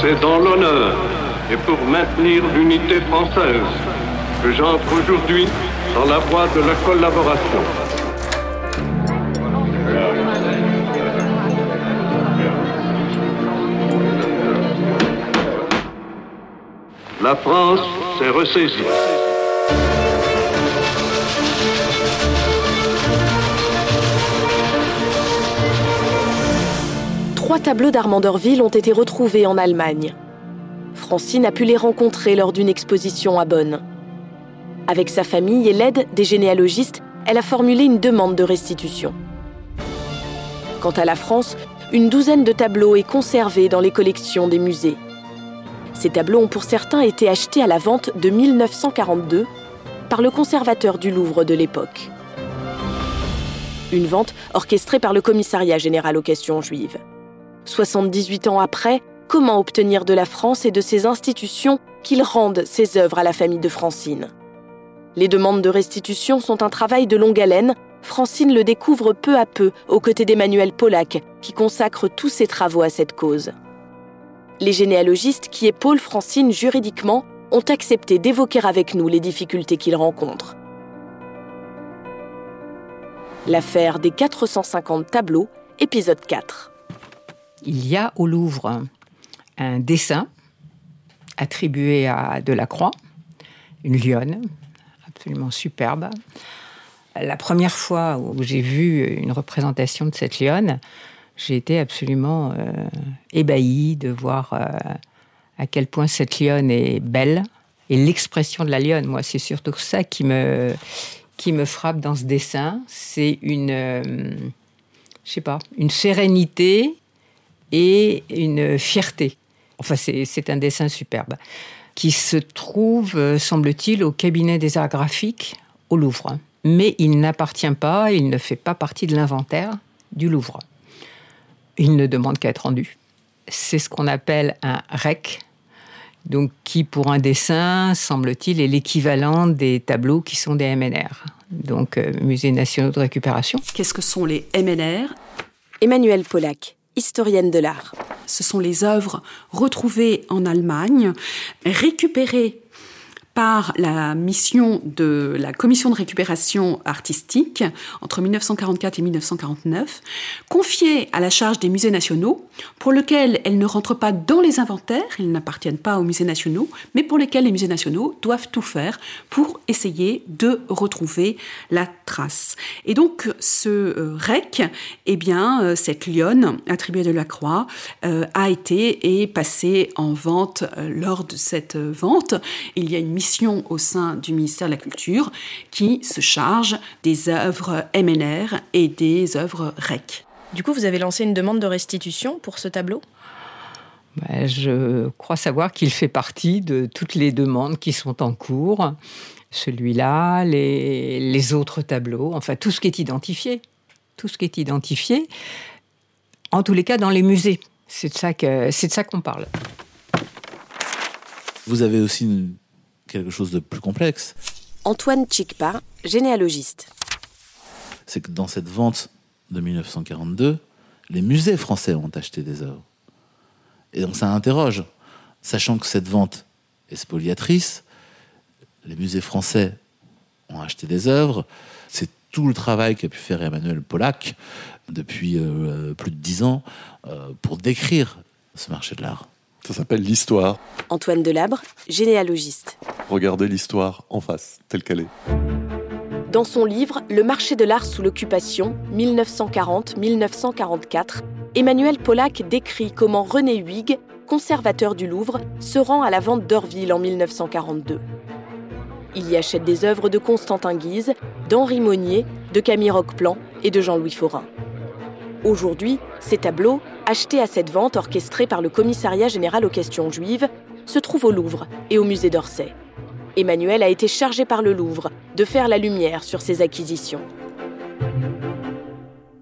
c'est dans l'honneur et pour maintenir l'unité française que j'entre aujourd'hui dans la voie de la collaboration. La France s'est ressaisie. Trois tableaux d'Armandorville ont été retrouvés en Allemagne. Francine a pu les rencontrer lors d'une exposition à Bonn. Avec sa famille et l'aide des généalogistes, elle a formulé une demande de restitution. Quant à la France, une douzaine de tableaux est conservée dans les collections des musées. Ces tableaux ont pour certains été achetés à la vente de 1942 par le conservateur du Louvre de l'époque. Une vente orchestrée par le Commissariat général aux questions juives. 78 ans après, comment obtenir de la France et de ses institutions qu'ils rendent ces œuvres à la famille de Francine? Les demandes de restitution sont un travail de longue haleine. Francine le découvre peu à peu aux côtés d'Emmanuel Pollack, qui consacre tous ses travaux à cette cause. Les généalogistes qui épaulent Francine juridiquement ont accepté d'évoquer avec nous les difficultés qu'ils rencontrent. L'affaire des 450 tableaux, épisode 4. Il y a au Louvre un dessin attribué à Delacroix, une lionne absolument superbe. La première fois où j'ai vu une représentation de cette lionne, j'ai été absolument euh, ébahi de voir euh, à quel point cette lionne est belle. Et l'expression de la lionne, moi, c'est surtout ça qui me, qui me frappe dans ce dessin. C'est une, euh, je sais pas, une sérénité et une fierté. Enfin, c'est un dessin superbe qui se trouve, semble-t-il, au cabinet des arts graphiques au Louvre. Mais il n'appartient pas, il ne fait pas partie de l'inventaire du Louvre il ne demande qu'à être rendu. C'est ce qu'on appelle un REC, donc qui pour un dessin, semble-t-il, est l'équivalent des tableaux qui sont des MNR, donc euh, Musées nationaux de récupération. Qu'est-ce que sont les MNR Emmanuel Pollack, historienne de l'art. Ce sont les œuvres retrouvées en Allemagne, récupérées par la mission de la commission de récupération artistique entre 1944 et 1949, confiée à la charge des musées nationaux, pour lequel elles ne rentrent pas dans les inventaires, ils n'appartiennent pas aux musées nationaux, mais pour lesquels les musées nationaux doivent tout faire pour essayer de retrouver la trace. Et donc ce euh, REC, eh bien euh, cette lionne attribuée de la Croix, euh, a été et passée en vente lors de cette vente. Il y a une mission au sein du ministère de la Culture qui se charge des œuvres MNR et des œuvres REC. Du coup, vous avez lancé une demande de restitution pour ce tableau? Ben, Je crois savoir qu'il fait partie de toutes les demandes qui sont en cours. Celui-là, les, les autres tableaux, enfin tout ce qui est identifié. Tout ce qui est identifié, en tous les cas dans les musées. C'est de ça qu'on parle. Vous avez aussi une quelque chose de plus complexe. Antoine Chikpa, généalogiste. C'est que dans cette vente de 1942, les musées français ont acheté des œuvres. Et donc ça interroge, sachant que cette vente est spoliatrice, les musées français ont acheté des œuvres, c'est tout le travail qu'a pu faire Emmanuel Pollack depuis euh, plus de dix ans euh, pour décrire ce marché de l'art. Ça s'appelle l'histoire. Antoine Delabre, généalogiste. Regardez l'histoire en face, telle qu'elle est. Dans son livre Le marché de l'art sous l'occupation, 1940-1944, Emmanuel Pollack décrit comment René Huyghe, conservateur du Louvre, se rend à la vente d'Orville en 1942. Il y achète des œuvres de Constantin Guise, d'Henri Monnier, de Camille Roqueplan et de Jean-Louis Forain. Aujourd'hui, ces tableaux, achetés à cette vente orchestrée par le Commissariat général aux questions juives, se trouvent au Louvre et au musée d'Orsay. Emmanuel a été chargé par le Louvre de faire la lumière sur ces acquisitions.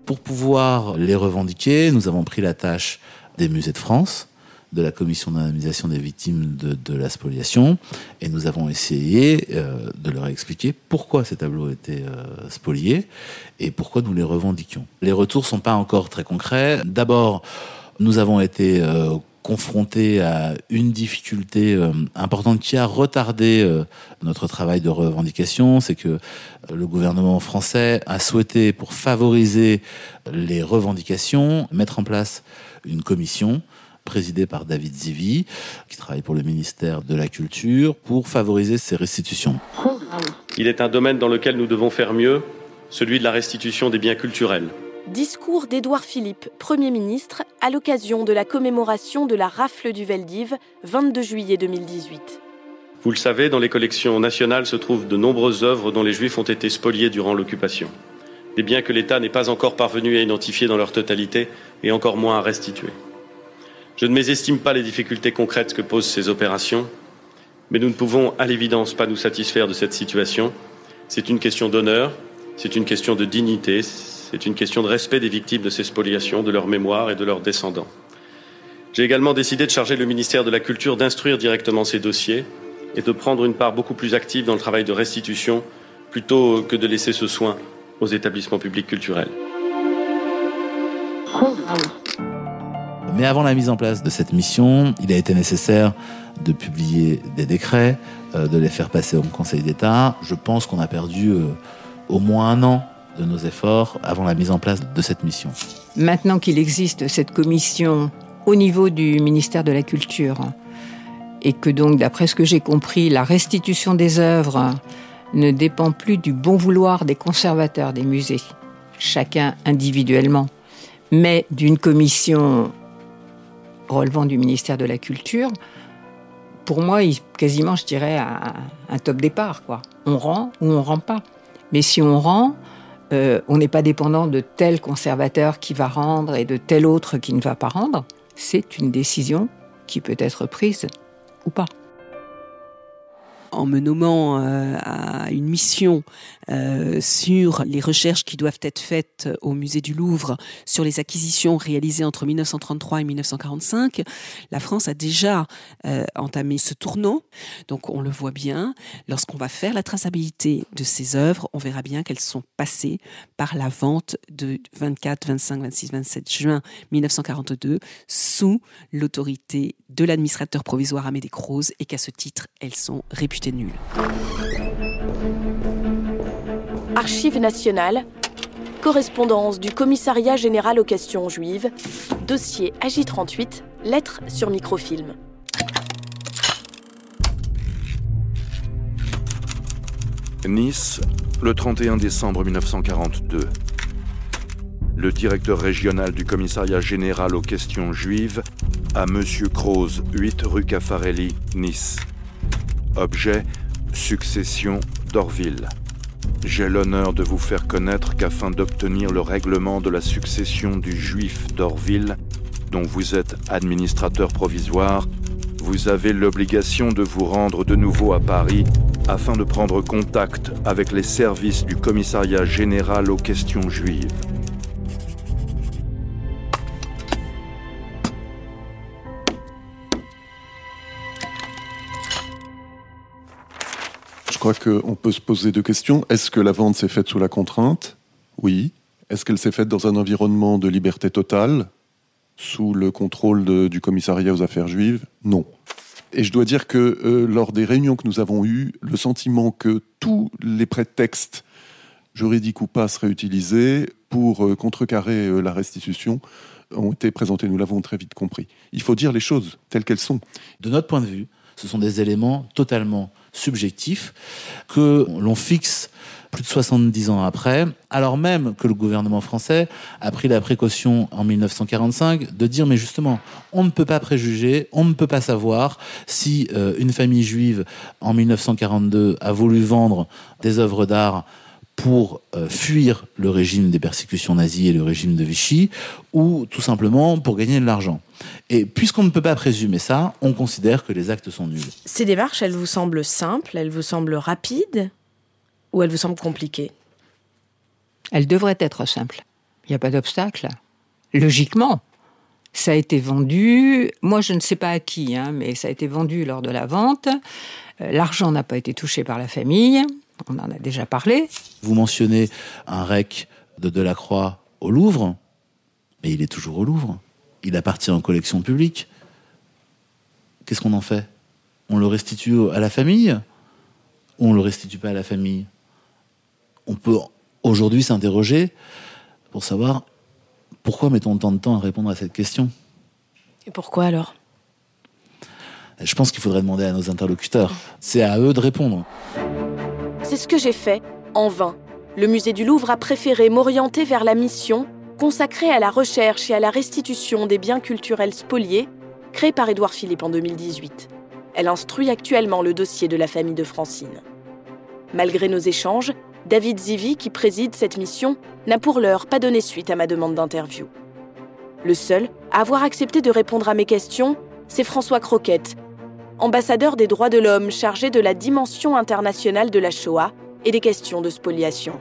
Pour pouvoir les revendiquer, nous avons pris la tâche des musées de France, de la commission d'indemnisation des victimes de, la spoliation et nous avons essayé euh, de leur expliquer pourquoi ces tableaux étaient euh, spoliés et pourquoi nous les revendiquions. Les retours sont pas encore très concrets. D'abord, nous avons été euh, confronté à une difficulté importante qui a retardé notre travail de revendication, c'est que le gouvernement français a souhaité, pour favoriser les revendications, mettre en place une commission présidée par David Zivi, qui travaille pour le ministère de la Culture, pour favoriser ces restitutions. Il est un domaine dans lequel nous devons faire mieux, celui de la restitution des biens culturels. Discours d'Édouard Philippe, Premier ministre, à l'occasion de la commémoration de la rafle du Veldiv, 22 juillet 2018. Vous le savez, dans les collections nationales se trouvent de nombreuses œuvres dont les Juifs ont été spoliés durant l'occupation. Des biens que l'État n'est pas encore parvenu à identifier dans leur totalité et encore moins à restituer. Je ne mésestime pas les difficultés concrètes que posent ces opérations, mais nous ne pouvons à l'évidence pas nous satisfaire de cette situation. C'est une question d'honneur, c'est une question de dignité, c'est une question de respect des victimes de ces spoliations, de leur mémoire et de leurs descendants. J'ai également décidé de charger le ministère de la Culture d'instruire directement ces dossiers et de prendre une part beaucoup plus active dans le travail de restitution plutôt que de laisser ce soin aux établissements publics culturels. Mais avant la mise en place de cette mission, il a été nécessaire de publier des décrets, euh, de les faire passer au Conseil d'État. Je pense qu'on a perdu euh, au moins un an de nos efforts avant la mise en place de cette mission. Maintenant qu'il existe cette commission au niveau du ministère de la Culture, et que donc, d'après ce que j'ai compris, la restitution des œuvres ne dépend plus du bon vouloir des conservateurs des musées, chacun individuellement, mais d'une commission relevant du ministère de la Culture, pour moi, quasiment, je dirais, un, top départ. Quoi. On rend ou on rend pas. Mais si on rend, euh, on n'est pas dépendant de tel conservateur qui va rendre et de tel autre qui ne va pas rendre. C'est une décision qui peut être prise ou pas en me nommant euh, à une mission euh, sur les recherches qui doivent être faites au musée du Louvre sur les acquisitions réalisées entre 1933 et 1945, la France a déjà euh, entamé ce tournant. Donc on le voit bien, lorsqu'on va faire la traçabilité de ces œuvres, on verra bien qu'elles sont passées par la vente de 24, 25, 26, 27 juin 1942 sous l'autorité de l'administrateur provisoire Amédée Croze et qu'à ce titre, elles sont réputées nul. Archives nationales, correspondance du Commissariat général aux questions juives, dossier AJ38, lettres sur microfilm. Nice, le 31 décembre 1942. Le directeur régional du commissariat général aux questions juives à Monsieur Croze, 8 rue Caffarelli, Nice. Objet Succession d'Orville. J'ai l'honneur de vous faire connaître qu'afin d'obtenir le règlement de la succession du juif d'Orville, dont vous êtes administrateur provisoire, vous avez l'obligation de vous rendre de nouveau à Paris afin de prendre contact avec les services du commissariat général aux questions juives. Je crois qu'on peut se poser deux questions. Est-ce que la vente s'est faite sous la contrainte? Oui. Est-ce qu'elle s'est faite dans un environnement de liberté totale, sous le contrôle du commissariat aux affaires juives? Non. Et je dois dire que euh, lors des réunions que nous avons eues, le sentiment que tous les prétextes, juridiques ou pas, seraient utilisés pour euh, contrecarrer euh, la restitution ont été présentés. Nous l'avons très vite compris. Il faut dire les choses telles qu'elles sont. De notre point de vue, ce sont des éléments totalement subjectifs que l'on fixe plus de 70 ans après, alors même que le gouvernement français a pris la précaution en 1945 de dire mais justement, on ne peut pas préjuger, on ne peut pas savoir si euh, une famille juive en 1942 a voulu vendre des œuvres d'art pour euh, fuir le régime des persécutions nazies et le régime de Vichy, ou tout simplement pour gagner de l'argent. Et puisqu'on ne peut pas présumer ça, on considère que les actes sont nuls. Ces démarches, elles vous semblent simples, elles vous semblent rapides, ou elles vous semblent compliquées? Elles devraient être simples. Il n'y a pas d'obstacle. Logiquement, ça a été vendu, moi je ne sais pas à qui, hein, mais ça a été vendu lors de la vente. Euh, l'argent n'a pas été touché par la famille on en a déjà parlé. Vous mentionnez un rec de Delacroix au Louvre, mais il est toujours au Louvre. Il appartient en collection publique. qu'est-ce qu'on en fait? On le restitue à la famille? Ou on le restitue pas à la famille? On peut aujourd'hui s'interroger pour savoir pourquoi mettons tant de temps à répondre à cette question? Et pourquoi alors? Je pense qu'il faudrait demander à nos interlocuteurs. C'est à eux de répondre. C'est ce que j'ai fait, en vain. Le musée du Louvre a préféré m'orienter vers la mission consacrée à la recherche et à la restitution des biens culturels spoliés, créée par Édouard Philippe en 2018. Elle instruit actuellement le dossier de la famille de Francine. Malgré nos échanges, David Zivi, qui préside cette mission, n'a pour l'heure pas donné suite à ma demande d'interview. Le seul à avoir accepté de répondre à mes questions, c'est François Croquette, ambassadeur des droits de l'homme chargé de la dimension internationale de la Shoah et des questions de spoliation.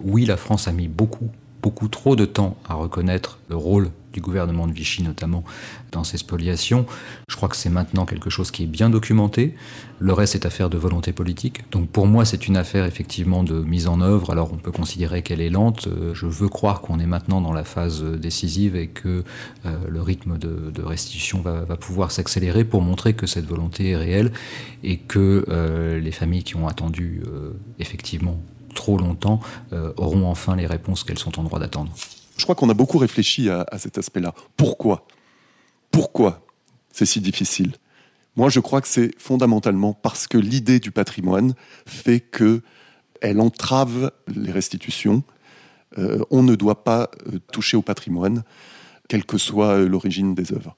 Oui, la France a mis beaucoup, beaucoup trop de temps à reconnaître le rôle du gouvernement de Vichy notamment dans ces spoliations. Je crois que c'est maintenant quelque chose qui est bien documenté. Le reste est affaire de volonté politique. Donc pour moi, c'est une affaire effectivement de mise en œuvre. Alors on peut considérer qu'elle est lente. Euh, je veux croire qu'on est maintenant dans la phase décisive et que euh, le rythme de, restitution va, pouvoir s'accélérer pour montrer que cette volonté est réelle et que euh, les familles qui ont attendu effectivement trop longtemps auront enfin les réponses qu'elles sont en droit d'attendre. Je crois qu'on a beaucoup réfléchi à, cet aspect-là. Pourquoi? Pourquoi c'est si difficile? Moi, je crois que c'est fondamentalement parce que l'idée du patrimoine fait que elle entrave les restitutions. Euh, on ne doit pas euh, toucher au patrimoine, quelle que soit euh, l'origine des œuvres.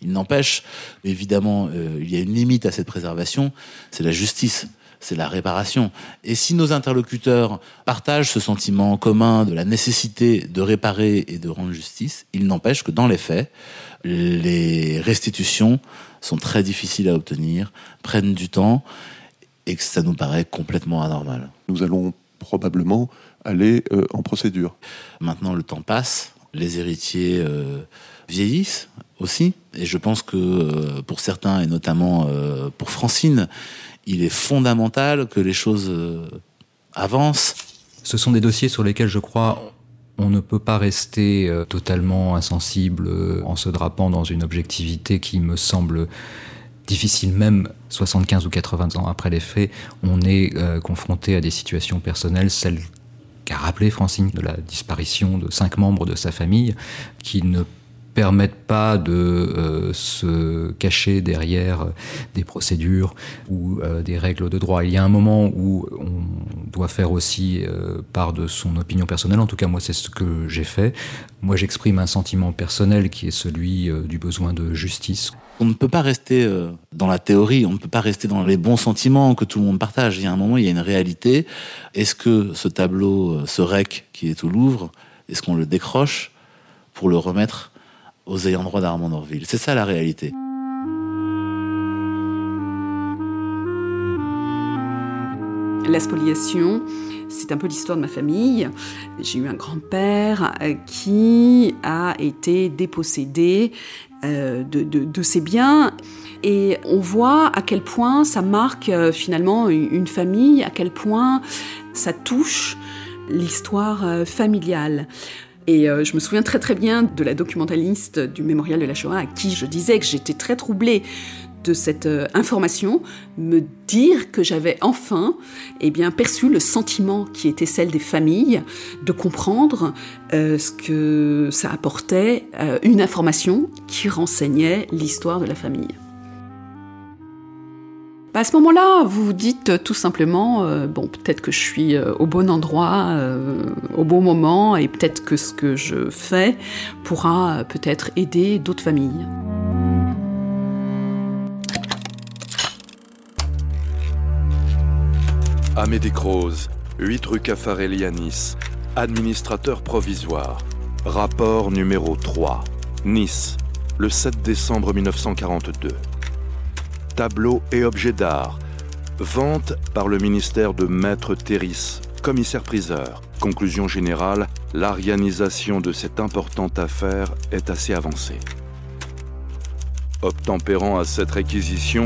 Il n'empêche, évidemment, il y a une limite à cette préservation, c'est la justice c'est la réparation. Et si nos interlocuteurs partagent ce sentiment commun de la nécessité de réparer et de rendre justice, il n'empêche que dans les faits, les restitutions sont très difficiles à obtenir, prennent du temps et que ça nous paraît complètement anormal. Nous allons probablement aller euh, en procédure. Maintenant, le temps passe, les héritiers euh, vieillissent aussi, et je pense que euh, pour certains, et notamment pour Francine, il est fondamental que les choses euh, avancent. Ce sont des dossiers sur lesquels je crois on ne peut pas rester euh, totalement insensible euh, en se drapant dans une objectivité qui me semble difficile même 75 ou 80 ans après les faits. On est confronté à des situations personnelles, celles qu'a rappelé Francine de la disparition de cinq membres de sa famille, qui ne permettent pas de euh, se cacher derrière des procédures ou euh, des règles de droit. Il y a un moment où on doit faire aussi euh, part de son opinion personnelle. En tout cas, moi, c'est ce que j'ai fait. Moi, j'exprime un sentiment personnel qui est celui du besoin de justice. On ne peut pas rester dans la théorie, on ne peut pas rester dans les bons sentiments que tout le monde partage. Il y a un moment, il y a une réalité. Est-ce que ce tableau, ce REC qui est au Louvre, est-ce qu'on le décroche pour le remettre aux ayants droit d'Armand Orville. C'est ça la réalité. La spoliation, c'est un peu l'histoire de ma famille. J'ai eu un grand-père euh, qui a été dépossédé euh, de, ses biens. Et on voit à quel point ça marque euh, finalement une famille, à quel point ça touche l'histoire familiale. Et euh, je me souviens très très bien de la documentaliste du Mémorial de la Shoah à qui je disais que j'étais très troublée de cette euh, information, me dire que j'avais enfin eh bien, perçu le sentiment qui était celle des familles, de comprendre euh, ce que ça apportait, une information qui renseignait l'histoire de la famille. Bah, à ce moment-là, vous vous dites tout simplement, euh, bon, peut-être que je suis euh, au bon endroit, euh, au bon moment, et peut-être que ce que je fais pourra peut-être aider d'autres familles. Amédée Croze, 8 rue Caffarelli à Nice, administrateur provisoire. Rapport numéro 3, Nice, le 7 décembre 1942 tableaux et objets d'art. Vente par le ministère de Maître Terris, commissaire-priseur. Conclusion générale, l'arianisation de cette importante affaire est assez avancée. Obtempérant à cette réquisition,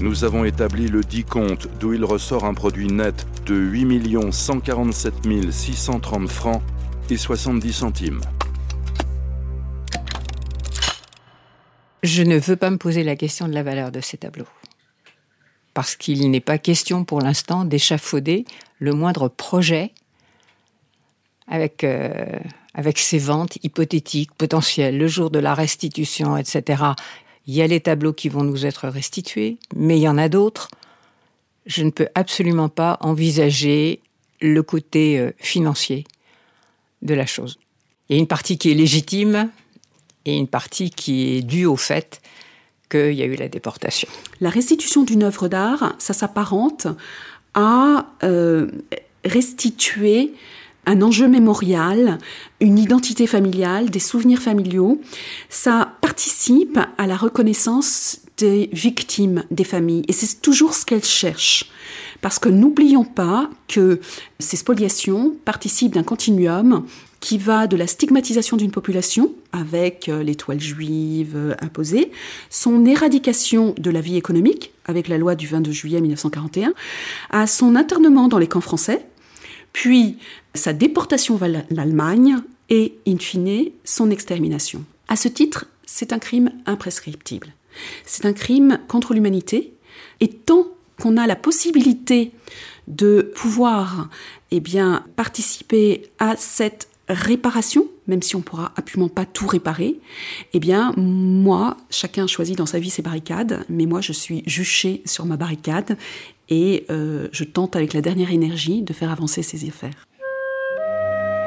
nous avons établi le dit compte d'où il ressort un produit net de 8 147 630 francs et 70 centimes. Je ne veux pas me poser la question de la valeur de ces tableaux. Parce qu'il n'est pas question pour l'instant d'échafauder le moindre projet avec, euh, avec ces ventes hypothétiques, potentielles, le jour de la restitution, etc. Il y a les tableaux qui vont nous être restitués, mais il y en a d'autres. Je ne peux absolument pas envisager le côté euh, financier de la chose. Il y a une partie qui est légitime et une partie qui est due au fait qu'il y a eu la déportation. La restitution d'une œuvre d'art, ça s'apparente à euh, restituer un enjeu mémorial, une identité familiale, des souvenirs familiaux. Ça participe à la reconnaissance des victimes des familles. Et c'est toujours ce qu'elles cherchent. Parce que n'oublions pas que ces spoliations participent d'un continuum qui va de la stigmatisation d'une population avec euh, l'étoile juive euh, imposée, son éradication de la vie économique avec la loi du 22 juillet 1941, à son internement dans les camps français, puis sa déportation vers l'Allemagne et, in fine, son extermination. À ce titre, c'est un crime imprescriptible. C'est un crime contre l'humanité, et tant qu'on a la possibilité de pouvoir eh bien, participer à cette réparation, même si on pourra absolument pas tout réparer, eh bien, moi, chacun choisit dans sa vie ses barricades, mais moi, je suis juchée sur ma barricade et euh, je tente avec la dernière énergie de faire avancer ces affaires.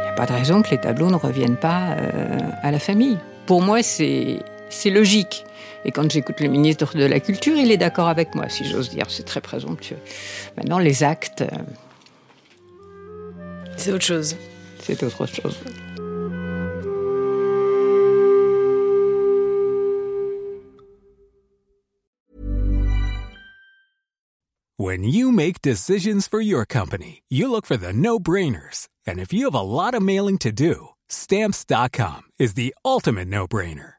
Il n'y a pas de raison que les tableaux ne reviennent pas euh, à la famille. Pour moi, c'est logique. Et quand j'écoute le ministre de la Culture, il est d'accord avec moi, si j'ose dire. C'est très présomptueux. Maintenant, les actes. Euh, c'est autre chose. c'est autre chose. When you make decisions for your company, you look for the no-brainers. And if you have a lot of mailing to do, stamps.com is the ultimate no-brainer.